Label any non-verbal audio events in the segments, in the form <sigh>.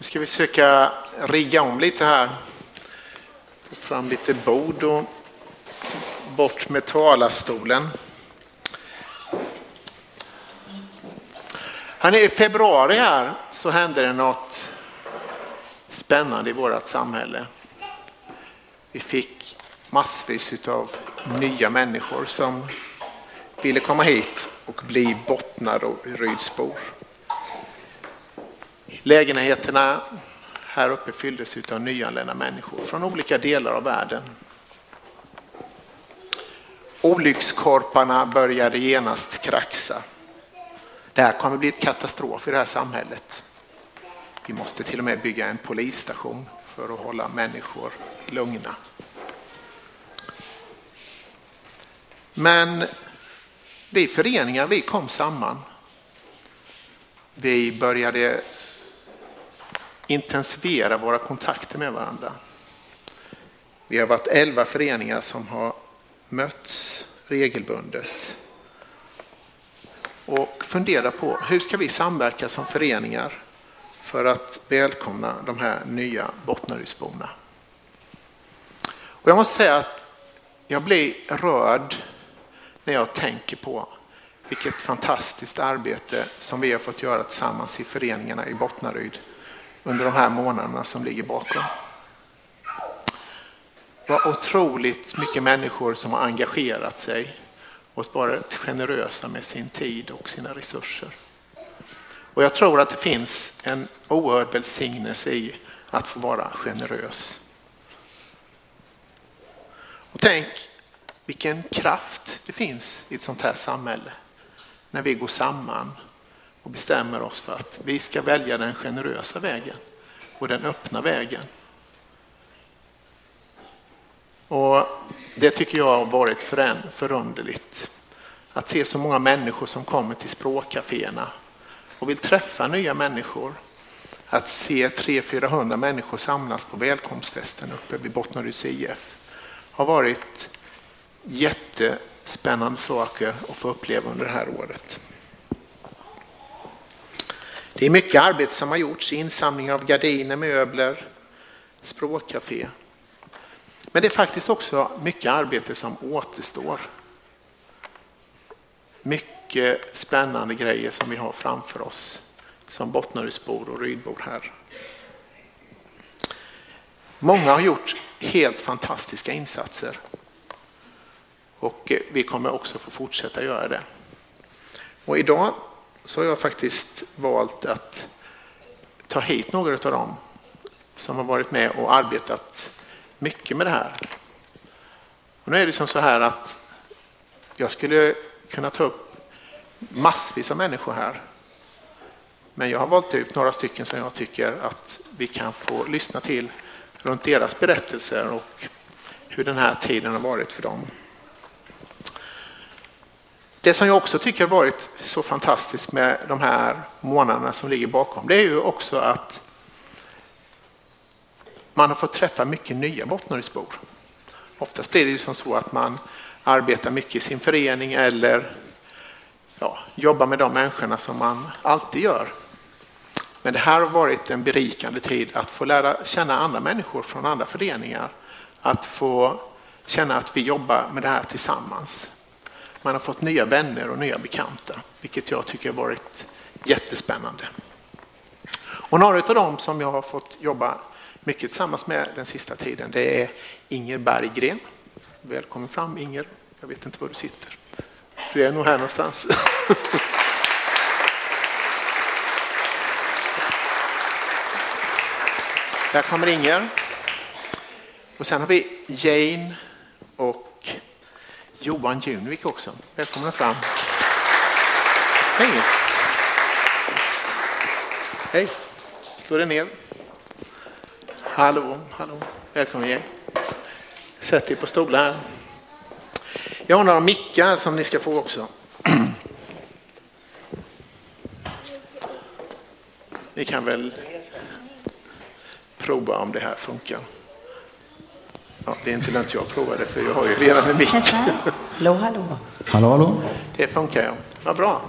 Nu ska vi försöka rigga om lite här. Få fram lite bord och bort med talarstolen. I februari här så hände det något spännande i vårt samhälle. Vi fick massvis av nya människor som ville komma hit och bli bottnar och rydsbor. Lägenheterna här uppe fylldes av nyanlända människor från olika delar av världen. Olyckskorparna började genast kraxa. Det här kommer bli ett katastrof i det här samhället. Vi måste till och med bygga en polisstation för att hålla människor lugna. Men vi föreningar, vi kom samman. Vi började intensifiera våra kontakter med varandra. Vi har varit elva föreningar som har mötts regelbundet och fundera på hur ska vi samverka som föreningar för att välkomna de här nya Bottnarydsborna. Och jag måste säga att jag blir rörd när jag tänker på vilket fantastiskt arbete som vi har fått göra tillsammans i föreningarna i Bottnaryd under de här månaderna som ligger bakom. Det var otroligt mycket människor som har engagerat sig och varit generösa med sin tid och sina resurser. Och jag tror att det finns en oerhörd välsignelse i att få vara generös. Och tänk vilken kraft det finns i ett sånt här samhälle när vi går samman och bestämmer oss för att vi ska välja den generösa vägen och den öppna vägen. Och Det tycker jag har varit förunderligt. Att se så många människor som kommer till språkcaféerna och vill träffa nya människor. Att se 300-400 människor samlas på välkomstfesten uppe vid Bottnaryds IF har varit jättespännande saker att få uppleva under det här året. Det är mycket arbete som har gjorts, insamling av gardiner, möbler, språkcafé. Men det är faktiskt också mycket arbete som återstår. Mycket spännande grejer som vi har framför oss som Bottnarysbor och Rydbor här. Många har gjort helt fantastiska insatser och vi kommer också få fortsätta göra det. Och idag så har jag faktiskt valt att ta hit några av dem som har varit med och arbetat mycket med det här. Och nu är det som så här att jag skulle kunna ta upp massvis av människor här. Men jag har valt ut några stycken som jag tycker att vi kan få lyssna till runt deras berättelser och hur den här tiden har varit för dem. Det som jag också tycker har varit så fantastiskt med de här månaderna som ligger bakom, det är ju också att man har fått träffa mycket nya Bottnarydsbor. Oftast blir det ju som så att man arbetar mycket i sin förening eller ja, jobbar med de människorna som man alltid gör. Men det här har varit en berikande tid att få lära känna andra människor från andra föreningar. Att få känna att vi jobbar med det här tillsammans. Man har fått nya vänner och nya bekanta, vilket jag tycker har varit jättespännande. Och några av dem som jag har fått jobba mycket tillsammans med den sista tiden, det är Inger Berggren. Välkommen fram Inger. Jag vet inte var du sitter. Du är nog här någonstans. <laughs> Där kommer Inger. Och sen har vi Jane och Johan Junvik också. Välkomna fram. Hej. Hej. Slå dig ner. Hallå, hallå. Välkommen igen. Sätt er på stolar. Jag har några mickar som ni ska få också. Ni kan väl prova om det här funkar. Ja, det är inte lönt jag provar det för jag har ju redan en mick. Hallå, hallå. Hallå, hallå. Det funkar ja. Vad bra.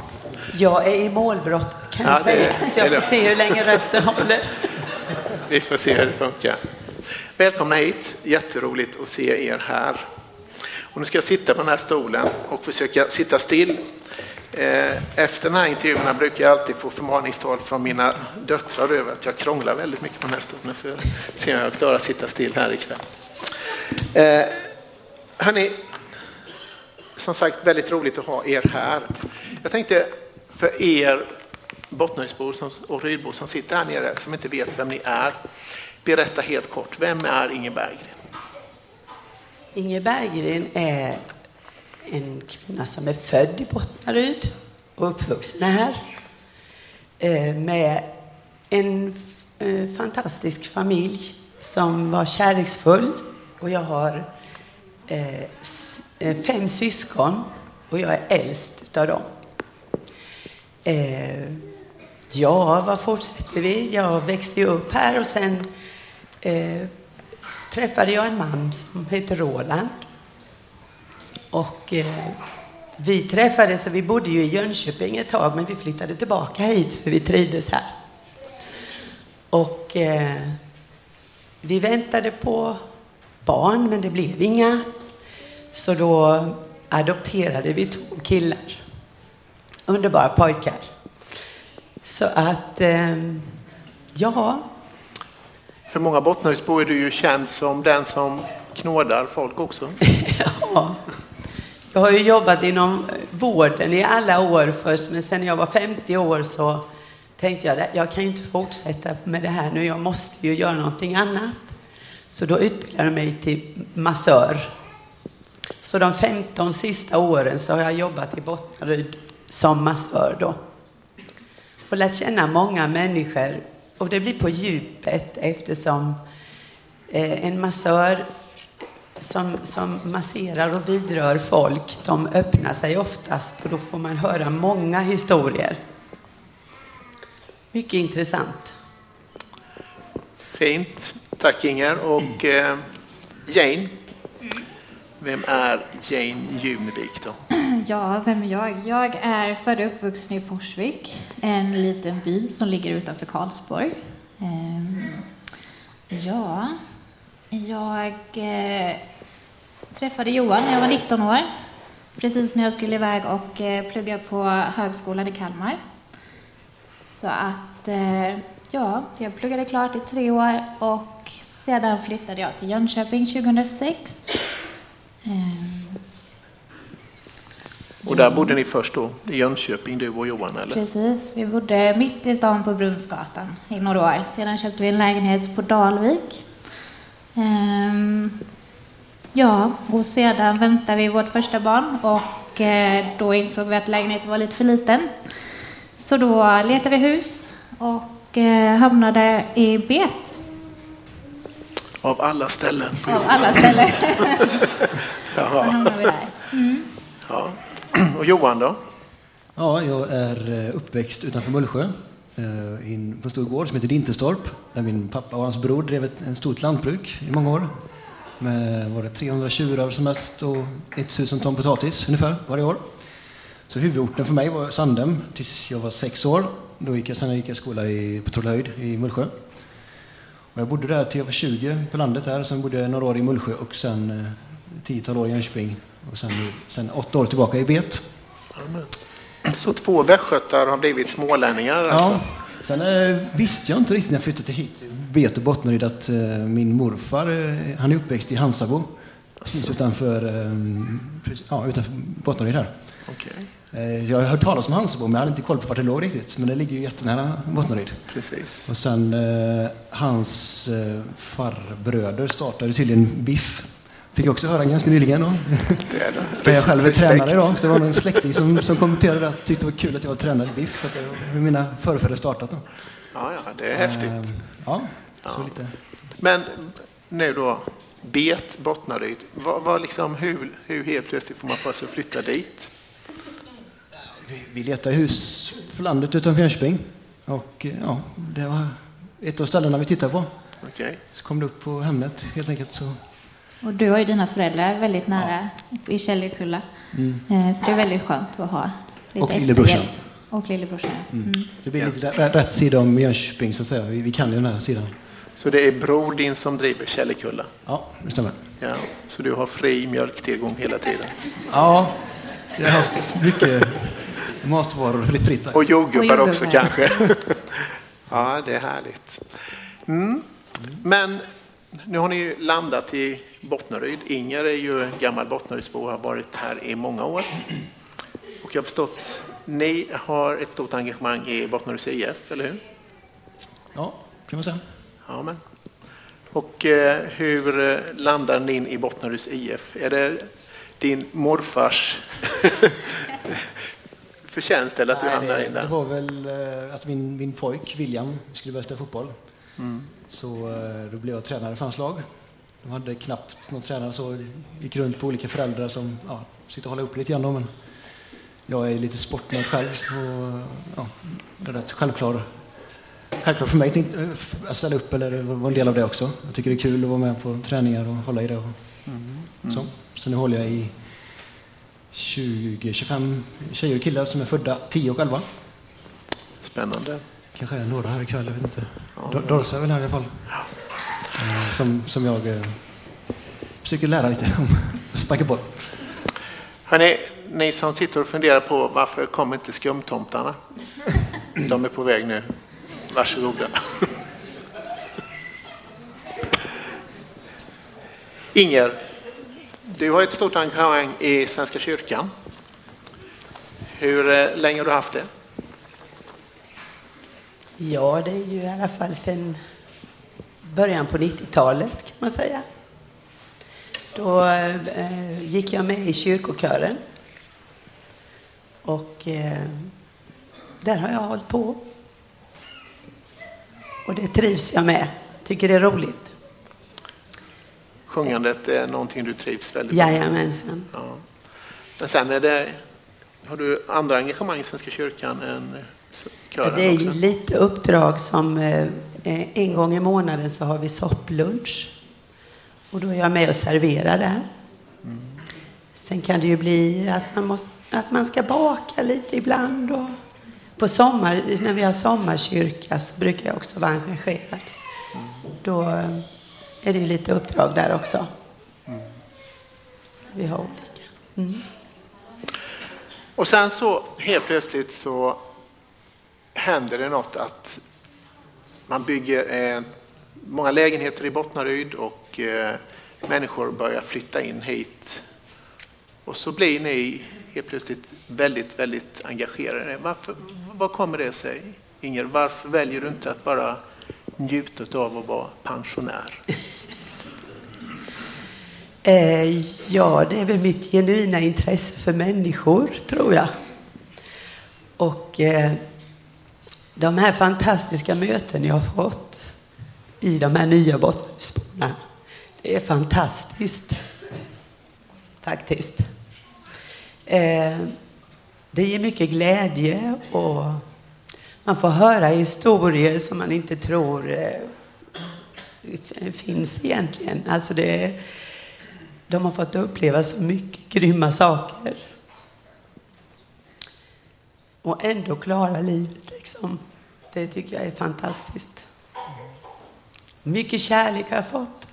Jag är i målbrott kan jag Ja, det- säga, så jag får det. se hur länge rösten håller. vi får se hur det funkar. Välkomna hit, jätteroligt att se er här. Och nu ska jag sitta på den här stolen och försöka sitta still. Eh, efter den här intervjuerna brukar jag alltid få förmaningstal från mina döttrar över att jag krånglar väldigt mycket på den här stolen för att se om jag klarar att sitta still här ikväll. Eh, hörni, som sagt väldigt roligt att ha er här. Jag tänkte för er Bottnöjsbor och Rydbor som sitter här nere som inte vet vem ni är, berätta helt kort, vem är Inge Berggren? Inge Berggren är en kvinna som är född i Bottnaryd och uppvuxen här eh, med en eh, fantastisk familj som var kärleksfull och jag har eh, eh, fem syskon och jag är äldst utav dem. Eh, ja, vad fortsätter vi? Jag växte upp här och sen eh, träffade jag en man som heter Roland. Och eh, vi träffades och vi bodde ju i Jönköping ett tag men vi flyttade tillbaka hit för vi trivdes här. Och eh, vi väntade på barn men det blev inga. Så då adopterade vi två killar. Underbara pojkar. Så att, eh, ja. För många Bottnarysbor är du ju känd som den som knådar folk också. <laughs> ja. Jag har ju jobbat inom vården i alla år först, men sen jag var 50 år så tänkte jag att jag kan ju inte fortsätta med det här nu, jag måste ju göra någonting annat. Så då utbildade jag mig till massör. Så de 15 sista åren så har jag jobbat i Bottnaryd som massör då och lärt känna många människor. Och det blir på djupet eftersom eh, en massör som, som masserar och vidrör folk, de öppnar sig oftast och då får man höra många historier. Mycket intressant. Fint. Tack Inger. Och eh, Jane, vem är Jane Junevik då? Ja, vem är jag? Jag är född och uppvuxen i Forsvik, en liten by som ligger utanför Karlsborg. Ehm, ja, jag eh, träffade Johan när jag var 19 år, precis när jag skulle iväg och eh, plugga på högskolan i Kalmar. Så att, eh, ja, jag pluggade klart i tre år och sedan flyttade jag till Jönköping 2006 Ehm. Och där bodde ni först då, i Jönköping, du och Johan? Eller? Precis, vi bodde mitt i stan på Brunnsgatan i några år. Sedan köpte vi en lägenhet på Dalvik. Ehm, ja, och sedan väntade vi vårt första barn och eh, då insåg vi att lägenheten var lite för liten. Så då letade vi hus och eh, hamnade i Bet. Av alla ställen? Av alla ställen. <laughs> Jaha. Mm. Ja. <clears throat> Och Johan då? Ja, jag är eh, uppväxt utanför Mullsjö eh, på en stor gård som heter Dinterstorp där min pappa och hans bror drev ett, ett stort lantbruk i många år med var det 300 tjurar som mest och 1000 ton potatis ungefär varje år. Så huvudorten för mig var Sandem tills jag var sex år. Då gick jag, sen gick jag skola i, på Trollhöjd i Mullsjö. Och jag bodde där till jag var 20 på landet där. Sen bodde jag några år i Mullsjö och sen eh, tiotal år i Jönköping och sen, sen åtta år tillbaka i Bet. Så två västgötar har blivit smålänningar alltså? Ja. Sen eh, visste jag inte riktigt när jag flyttade hit, Bet och Bottnaryd, att eh, min morfar, eh, han är uppväxt i Hansabo. Precis utanför, eh, ja, utanför Bottnaryd här. Okay. Eh, jag har hört talas om Hansebo, men jag hade inte koll på vart det låg riktigt. Men det ligger ju jättenära Bottnaryd. Precis. Och sen eh, hans eh, farbröder startade tydligen BIF Fick jag också höra ganska nyligen. Då. Det är det. jag själv är tränare idag, så det var en släkting som, som kommenterade att tyckte det var kul att jag var tränare i BIF, för att hur mina förfäder startat. Då. Ja, ja, det är häftigt. Uh, ja, så ja. lite. Men nu då, Bet, Bottnaryd. Vad, vad liksom, hur, hur helt plötsligt får man för sig att flytta dit? Vi, vi letade hus på landet utanför Jönköping. Och ja, det var ett av ställena vi tittade på. Okay. Så kom det upp på Hemnet helt enkelt. Så och du har ju dina föräldrar väldigt nära ja. i Källerkulla. Mm. Eh, så det är väldigt skönt att ha lite Och lillebrorsan. Och lillebrorsan. Mm. Mm. Det blir lite rätt sida om Jönköping, så att säga. Vi, vi kan ju den här sidan. Så det är bror din som driver Källekulla? Ja, det stämmer. Ja, så du har fri mjölktillgång hela tiden? Ja, jag har mycket matvaror fritt. fritt. Och jordgubbar också kanske? <laughs> ja, det är härligt. Mm. Men nu har ni ju landat i Bottnaryd. Inger är ju gammal Bottnarydsbo och har varit här i många år. Och jag har förstått, ni har ett stort engagemang i Bottnaryds IF, eller hur? Ja, kan man säga. Ja, men. Och eh, hur landar ni in i Bottnaryds IF? Är det din morfars förtjänst eller att du Nej, hamnar det, in det där? var väl eh, att min, min pojk William skulle börja spela fotboll. Mm. Så eh, då blev jag tränare för hans lag. De hade knappt någon tränare så gick runt på olika föräldrar som ja, sitter och håller upp lite grann då, men jag är lite sportnörd själv så ja, det är rätt självklar, självklart för mig att inte- att ställa upp eller vara en del av det också. Jag tycker det är kul att vara med på träningar och hålla i det. Och, Så. så nu håller jag i 20-25 tjejer och killar som är födda 10 och 11. Spännande. Kanske är några här ikväll, jag vet inte. Dor- Dorsa är väl här i alla fall. Eh, Som, som jag eh, försöker lära lite om sparka. Hörrni, ni som sitter och funderar på varför kommer inte skumtomtarna? De är på väg nu. Varsågoda. Inger, du har ett stort engagemang i Svenska kyrkan. Hur eh, länge har du haft det? Ja, det är ju i alla fall sedan början på 90-talet kan man säga. Då eh, gick jag med i kyrkokören. Och eh, där har jag hållit på. Och det trivs jag med. Tycker det är roligt. Sjungandet är någonting du trivs väldigt med. Jajamensan. Ja. Men sen är det, har du andra engagemang i Svenska kyrkan än kören Det är också? lite uppdrag som eh, en gång i månaden så har vi sopplunch. Och då är jag med och serverar där. Sen kan det ju bli att man, måste, att man ska baka lite ibland. Och på sommar, när vi har sommarkyrka så brukar jag också vara engagerad. Då eh, är det ju lite uppdrag där också. Vi har olika. Mm. Och sen så helt plötsligt så händer det något att man bygger eh, många lägenheter i Bottnaryd och eh, människor börjar flytta in hit. Och så blir ni helt plötsligt väldigt, väldigt engagerade. Varför, vad kommer det sig, Inger? Varför väljer du inte att bara njuta av att vara pensionär? <laughs> Eh, ja, det är väl mitt genuina intresse för människor, tror jag. Och eh, de här fantastiska möten jag har fått i de här nya Bottenhusborna, det är fantastiskt. Faktiskt. Eh, det ger mycket glädje och man får höra historier som man inte tror eh, finns egentligen. Alltså det, de har fått uppleva så mycket grymma saker. Och ändå klara livet liksom. Det tycker jag är fantastiskt. Mycket kärlek har jag fått.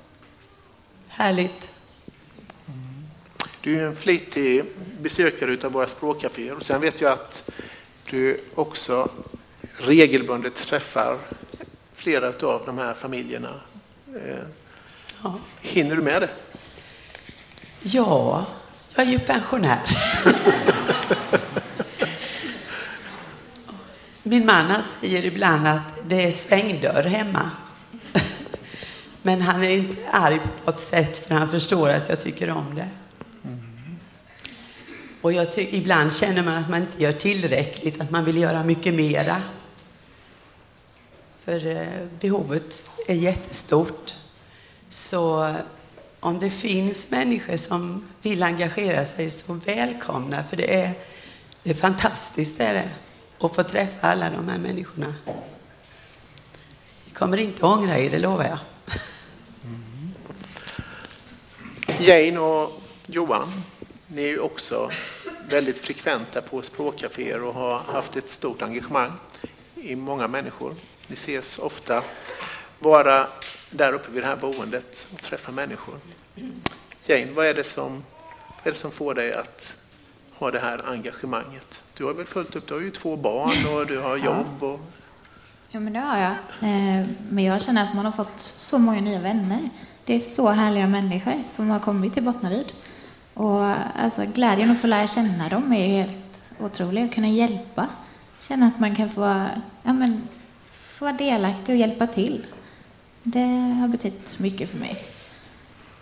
Härligt. Du är en flitig besökare av våra språkcaféer och sen vet jag att du också regelbundet träffar flera av de här familjerna. Ja. Hinner du med det? Ja, jag är ju pensionär. Min man säger ibland att det är svängdörr hemma. Men han är inte arg på något sätt för han förstår att jag tycker om det. Och ibland känner man att man inte gör tillräckligt, att man vill göra mycket mera. För eh, behovet är jättestort. Så om det finns människor som vill engagera sig så välkomna, för det är, det är fantastiskt är det, att få träffa alla de här människorna. Ni kommer inte att ångra er, det lovar jag. Mm. Jane och Johan, ni är ju också väldigt frekventa på språkcaféer och har haft ett stort engagemang i många människor. Ni ses ofta vara där uppe vid det här boendet och träffa människor. Jane, vad är det som, är det som får dig att ha det här engagemanget? Du har väl fullt upp, du har ju två barn och du har jobb. Och... Ja, men det har jag. Eh, men jag känner att man har fått så många nya vänner. Det är så härliga människor som har kommit till Bottnaryd. Och alltså, glädjen att få lära känna dem är helt otrolig. Att kunna hjälpa. Känna att man kan få, ja, men, få vara delaktig och hjälpa till. Det har betytt mycket för mig.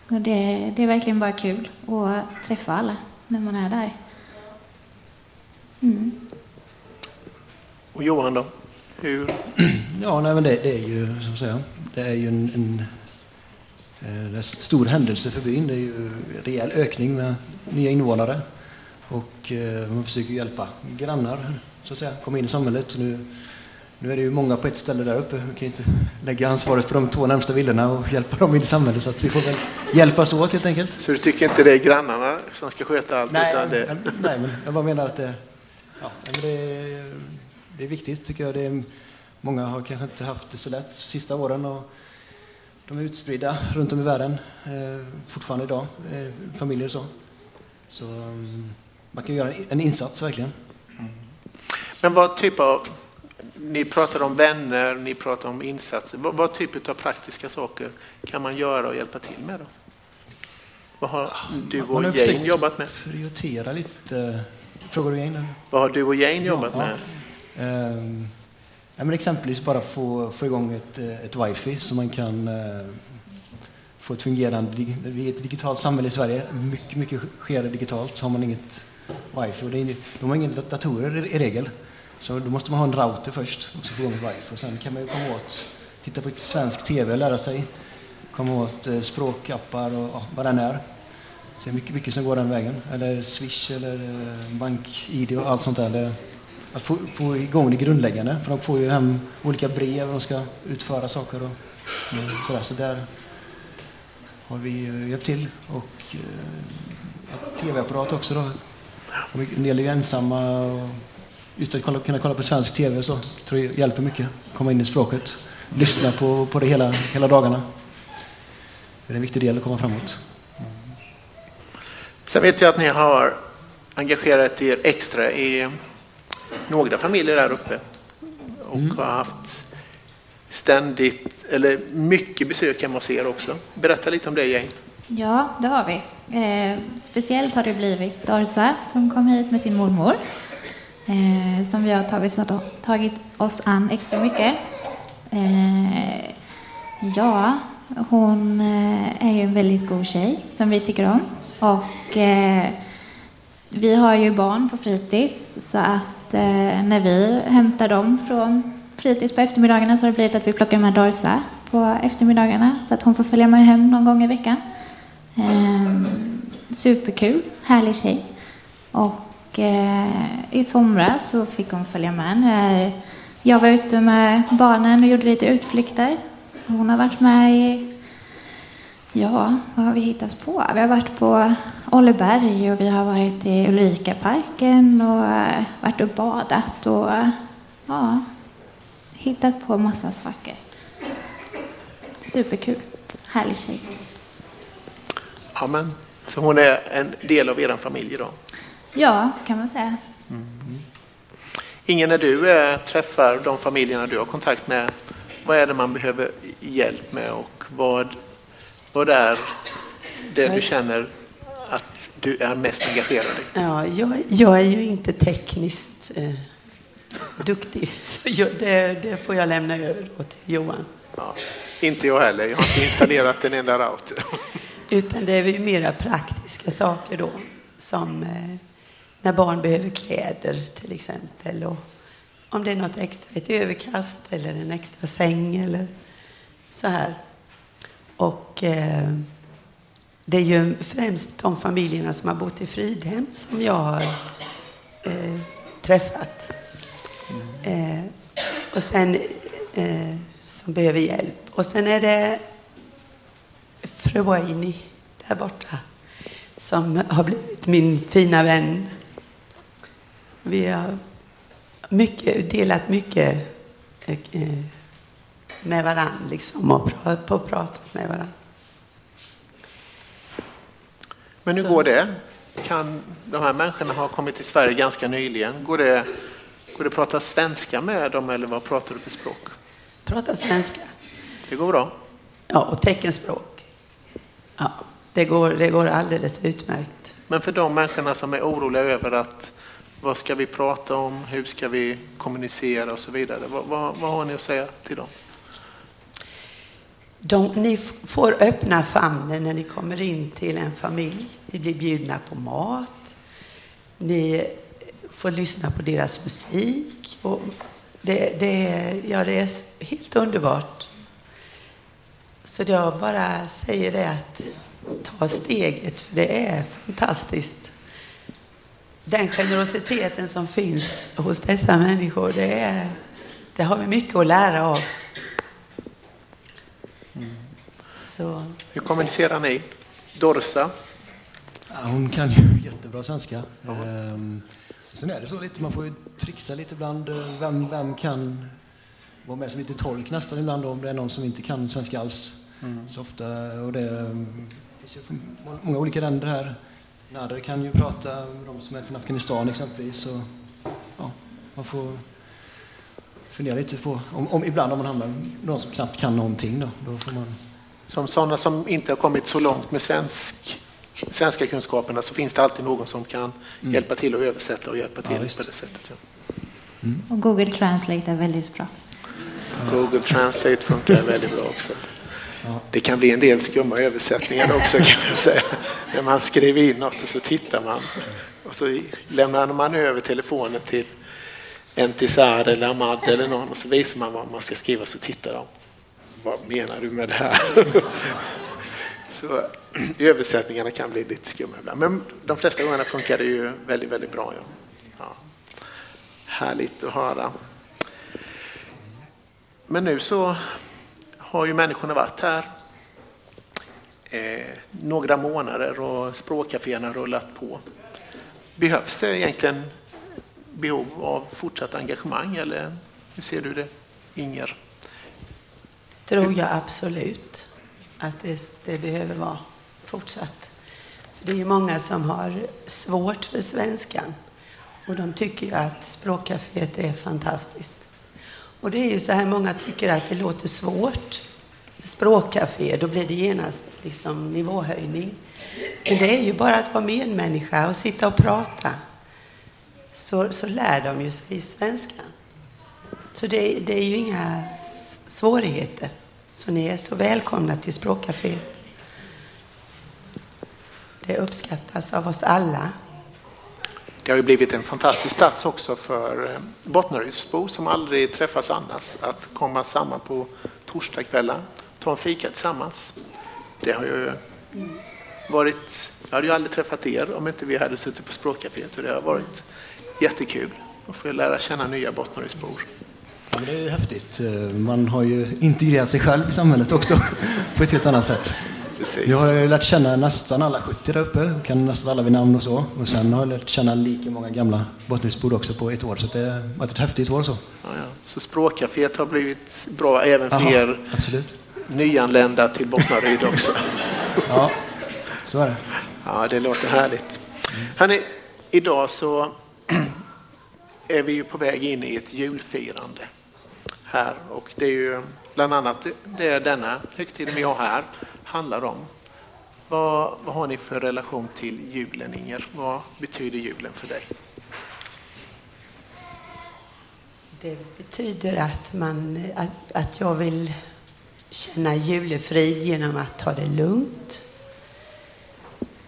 Och det, det är verkligen bara kul att träffa alla när man är där. Mm. Och Johan då? Hur? <clears throat> Ja, nej, men det, det är ju som säga, det är ju en, en, en eh, stor händelse för byn. Det är ju en rejäl ökning med nya invånare. Och eh, man försöker hjälpa grannar så att säga, komma in i samhället. Nu, nu är det ju många på ett ställe där uppe. Vi kan inte lägga ansvaret på de två närmsta villorna och hjälpa dem in i samhället. Så att vi får väl hjälpas åt helt enkelt. Så du tycker inte det är grannarna som ska sköta allt? Nej, utan det... nej men jag bara menar att det, ja, men det, är, det är viktigt tycker jag. Det är, många har kanske inte haft det så lätt de sista åren. Och de är utspridda runt om i världen eh, fortfarande idag, eh, familjer och så. Så um, man kan göra en, en insats verkligen. Men vad typ av, ni pratar om vänner, ni pratar om insatser. Vad, vad typ av praktiska saker kan man göra och hjälpa till med då? Vad har du och har Jane jobbat med? Prioritera lite. Frågar du Jane? Vad har du och Jane jobbat Ja. med? Ehm, ja, men exempelvis bara få, få igång ett, ett wifi så man kan eh, få ett fungerande... Vi är ett digitalt samhälle i Sverige. Mycket, mycket sker digitalt. Så har man inget wifi. Och det är, de har inga datorer i regel. Så då måste man ha en router först och så få igång ett wifi. Och sen kan man ju komma åt, titta på svensk TV och lära sig. Komma åt eh, språkappar och ja, vad den är. Så det är mycket, mycket som går den vägen. Eller Swish eller eh, BankID och allt sånt där. Det, att få, få igång det grundläggande. För de får ju hem olika brev och de ska utföra saker och och sådär. Så där har vi hjälpt till. Och eh, tv-apparat också då. En del är ju ensamma. Och just att kolla, kunna kolla på svensk tv och så tror jag hjälper mycket. Komma in i språket. Lyssna på, på det hela, hela dagarna. Det är en viktig del att komma framåt. Sen vet jag att ni har engagerat er extra i några familjer där uppe och har haft ständigt, eller mycket besök hemma hos er också. Berätta lite om det Jane. Ja, det har vi. Eh, speciellt har det blivit Dorsa som kom hit med sin mormor. Eh, som vi har tagit, tagit oss an extra mycket. Eh, ja, hon eh, är ju en väldigt god tjej som vi tycker om. Och eh, vi har ju barn på fritids så att eh, när vi hämtar dem från fritids på eftermiddagarna så har det blivit att vi plockar med Dorsa på eftermiddagarna så att hon får följa med hem någon gång i veckan. Ehm, superkul, härlig tjej. Och eh, i somras så fick hon följa med när jag var ute med barnen och gjorde lite utflykter. Så hon har varit med i, ja, vad har vi hittat på? Vi har varit på Olleberg och vi har varit i Ulrikaparken och eh, varit och badat och ja, hittat på massa saker. Superkul, härlig tjej. Amen. Så hon är en del av er familj idag. Ja, kan man säga. Ingen när du eh, träffar de familjerna du har kontakt med, vad är det man behöver hjälp med och vad, vad är det du känner att du är mest engagerad i? Ja, jag, jag är ju inte tekniskt eh, duktig, <laughs> så jag, det, det får jag lämna över till Johan. Ja, inte jag heller, jag har inte installerat en enda router. Utan det är ju mera praktiska saker då, som eh, när barn behöver kläder till exempel. Och om det är något extra, ett överkast eller en extra säng eller så här. Och eh, det är ju främst de familjerna som har bott i Fridhem som jag har eh, träffat. Eh, och sen eh, som behöver hjälp. Och sen är det fru Aini där borta som har blivit min fina vän. Vi har mycket, delat mycket eh, med varandra liksom, och pratat med varandra. Men hur går det? Kan de här människorna ha kommit till Sverige ganska nyligen? Går det, går det att prata svenska med dem eller vad pratar du för språk? Prata svenska. Det går bra. Ja, och teckenspråk. Ja, det går, det går alldeles utmärkt. Men för de människorna som är oroliga över att vad ska vi prata om, hur ska vi kommunicera och så vidare. Vad, vad, vad har ni att säga till dem? De, ni får öppna famnen när ni kommer in till en familj. Ni blir bjudna på mat. Ni får lyssna på deras musik. Och det, det, är- ja, det är helt underbart. Så jag bara säger det att ta steget, för det är fantastiskt. Den generositeten som finns hos dessa människor, det, är, det har vi mycket att lära av. Så, Hur kommunicerar ni? Dorsa? Ja, hon kan ju jättebra svenska. Ehm, sen är det så lite, man får ju trixa lite ibland. eh, Vem, vem kan vara med som lite tolk nästan ibland om det är någon som inte kan svenska alls. Så ofta, och det mm, finns ju många olika länder här. Nader kan ju prata med de som är från Afghanistan exempelvis. Så, ja, man får fundera lite på, om, om, ibland om man hamnar med någon som knappt kan någonting då, då får man Som sådana som inte har kommit så långt med svensk, svenska kunskaperna så finns det alltid någon som kan hjälpa till att översätta och hjälpa till Ja, på det sättet. Ja. Och Google Translate är väldigt bra. Google Translate funkar väldigt bra också. Det kan bli en del skumma översättningar också kan jag säga. När man skriver in något och så tittar man och så lämnar man över telefonen till Entisar eller Ahmad eller någon och så visar man vad man ska skriva så tittar de. Vad menar du med det här? Så översättningarna kan bli lite skumma ibland. Men de flesta gångerna funkar det ju väldigt, väldigt bra. Ja. Ja. Härligt att höra. Men nu så har ju människorna varit här eh, några månader och språkcaféerna har rullat på. Behövs det egentligen behov av fortsatt engagemang eller hur ser du det, Inger? tror jag absolut att det, det behöver vara fortsatt. För det är ju många som har svårt för svenskan och de tycker ju att språkcaféet är fantastiskt. Och det är ju så här, många tycker att det låter svårt. Språkcafé, då blir det genast liksom nivåhöjning. Men det är ju bara att vara medmänniska och sitta och prata. Så, så lär de ju sig svenska. Så det, det är ju inga svårigheter. Så ni är så välkomna till Språkcaféet. Det uppskattas av oss alla. Det har ju blivit en fantastisk plats också för eh, Bottnarydsbor som aldrig träffas annars att komma samman på torsdagskvällar, ta en fika tillsammans. Det har ju varit, jag hade ju aldrig träffat er om inte vi hade suttit på språkcaféet och det har varit jättekul att få lära känna nya Bottnarydsbor. Ja, det är häftigt. Eh, man har ju integrerat sig själv i samhället också <laughs> på ett helt annat sätt. Precis. Jag har ju lärt känna nästan alla 70 där uppe, kan nästan alla vid namn och så. Och sen har jag lärt känna lika många gamla bottnisbor också på ett år, så det har varit ett häftigt år så. Ja, ja. Så språkcaféet har blivit bra även för Jaha, er Absolut. nyanlända till Bottnaryd också. <laughs> Ja, så är det. Ja, det låter härligt. Hörrni, idag så <clears throat> är vi ju på väg in i ett julfirande här och det är ju bland annat det denna högtiden vi har här handlar om. Vad, vad har ni för relation till julen, Inger? Vad betyder julen för dig? Det betyder att, man, att, att jag vill känna julefrid genom att ta det lugnt.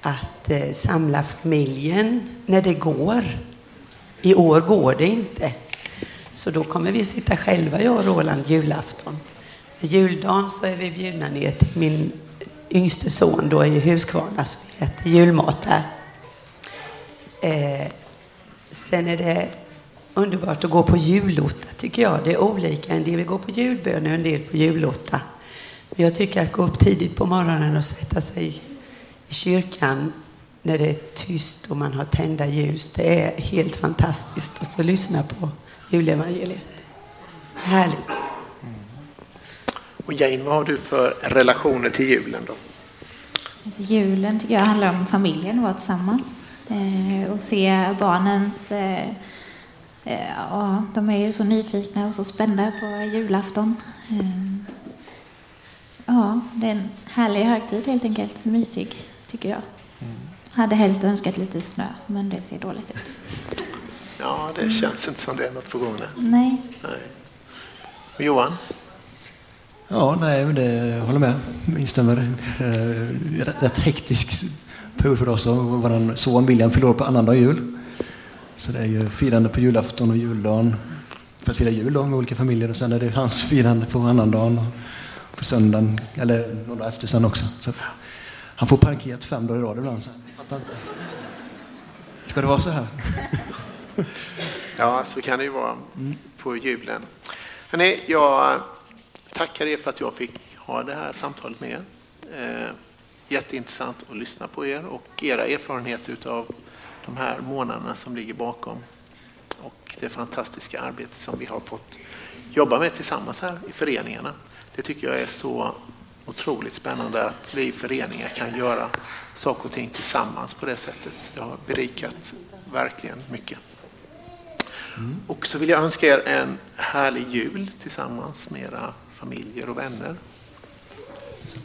Att eh, samla familjen när det går. I år går det inte. Så då kommer vi sitta själva, jag och Roland, julafton. Juldagen så är vi bjudna ner till min yngste son då i Huskvarna som vi äter julmat där. Eh, sen är det underbart att gå på julotta tycker jag. Det är olika. En del vill gå på julbön och en del på julotta. Men jag tycker att gå upp tidigt på morgonen och sätta sig i kyrkan när det är tyst och man har tända ljus. Det är helt fantastiskt. att lyssna på julevangeliet. Härligt. Och Jane, vad har du för relationer till julen då? Alltså, julen tycker jag handlar om familjen, vara tillsammans eh, och se barnens... Eh, eh, ja, de är ju så nyfikna och så spända på julafton. Eh, ja, det är en härlig högtid helt enkelt. Mysig, tycker jag. Mm. Hade helst önskat lite snö, men det ser dåligt ut. Ja, det känns inte som det är något på gång. Nej. nej. Och Johan? Ja, nej, det, jag håller med. Instämmer. Eh, rätt, rätt hektisk period för oss. Vår son William fyller på annandag jul. Så det är ju firande på julafton och juldagen för att fira jul då, med olika familjer. Och sen är det hans firande på annandagen och på söndagen, eller några dagar efter sen också. Så han får parket fem dagar i rad ibland. Så fattar inte. Ska det vara så här? <laughs> ja, så kan det ju vara på julen. Hörrni, jag tackar er för att jag fick ha det här samtalet med er. Eh, jätteintressant att lyssna på er och era erfarenheter av de här månaderna som ligger bakom och det fantastiska arbete som vi har fått jobba med tillsammans här i föreningarna. Det tycker jag är så otroligt spännande att vi i föreningar kan göra saker och ting tillsammans på det sättet. Det har berikat verkligen mycket. Mm. Och så vill jag önska er en härlig jul tillsammans med era familjer och vänner.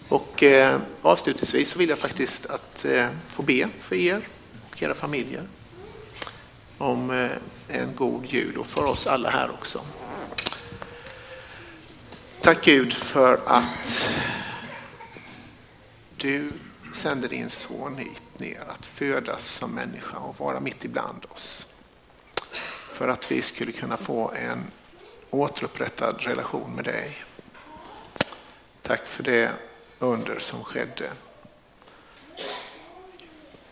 Och eh, avslutningsvis så vill jag faktiskt att eh, få be för er och era familjer om eh, en god jul och för oss alla här också. Tack Gud för att du sände din son hit ner att födas som människa och vara mitt ibland oss. För att vi skulle kunna få en återupprättad relation med dig. Tack för det under som skedde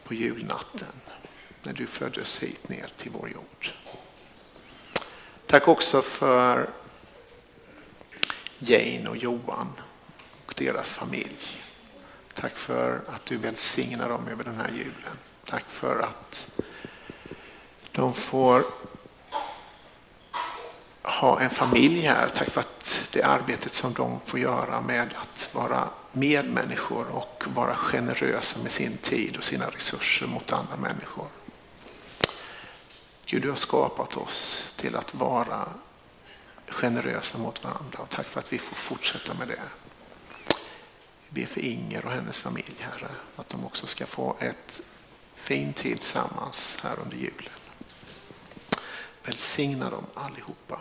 på julnatten när du föddes hit ner till vår jord. Tack också för Jane och Johan och deras familj. Tack för att du välsignar dem över den här julen. Tack för att de får ha en familj här. Tack för att det arbetet som de får göra med att vara medmänniskor och vara generösa med sin tid och sina resurser mot andra människor. Gud, du har skapat oss till att vara generösa mot varandra och tack för att vi får fortsätta med det. Vi ber för Inger och hennes familj, Herre, att de också ska få ett fin tid tillsammans här under julen. Välsigna dem allihopa.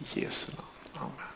I Jesu namn. Amen.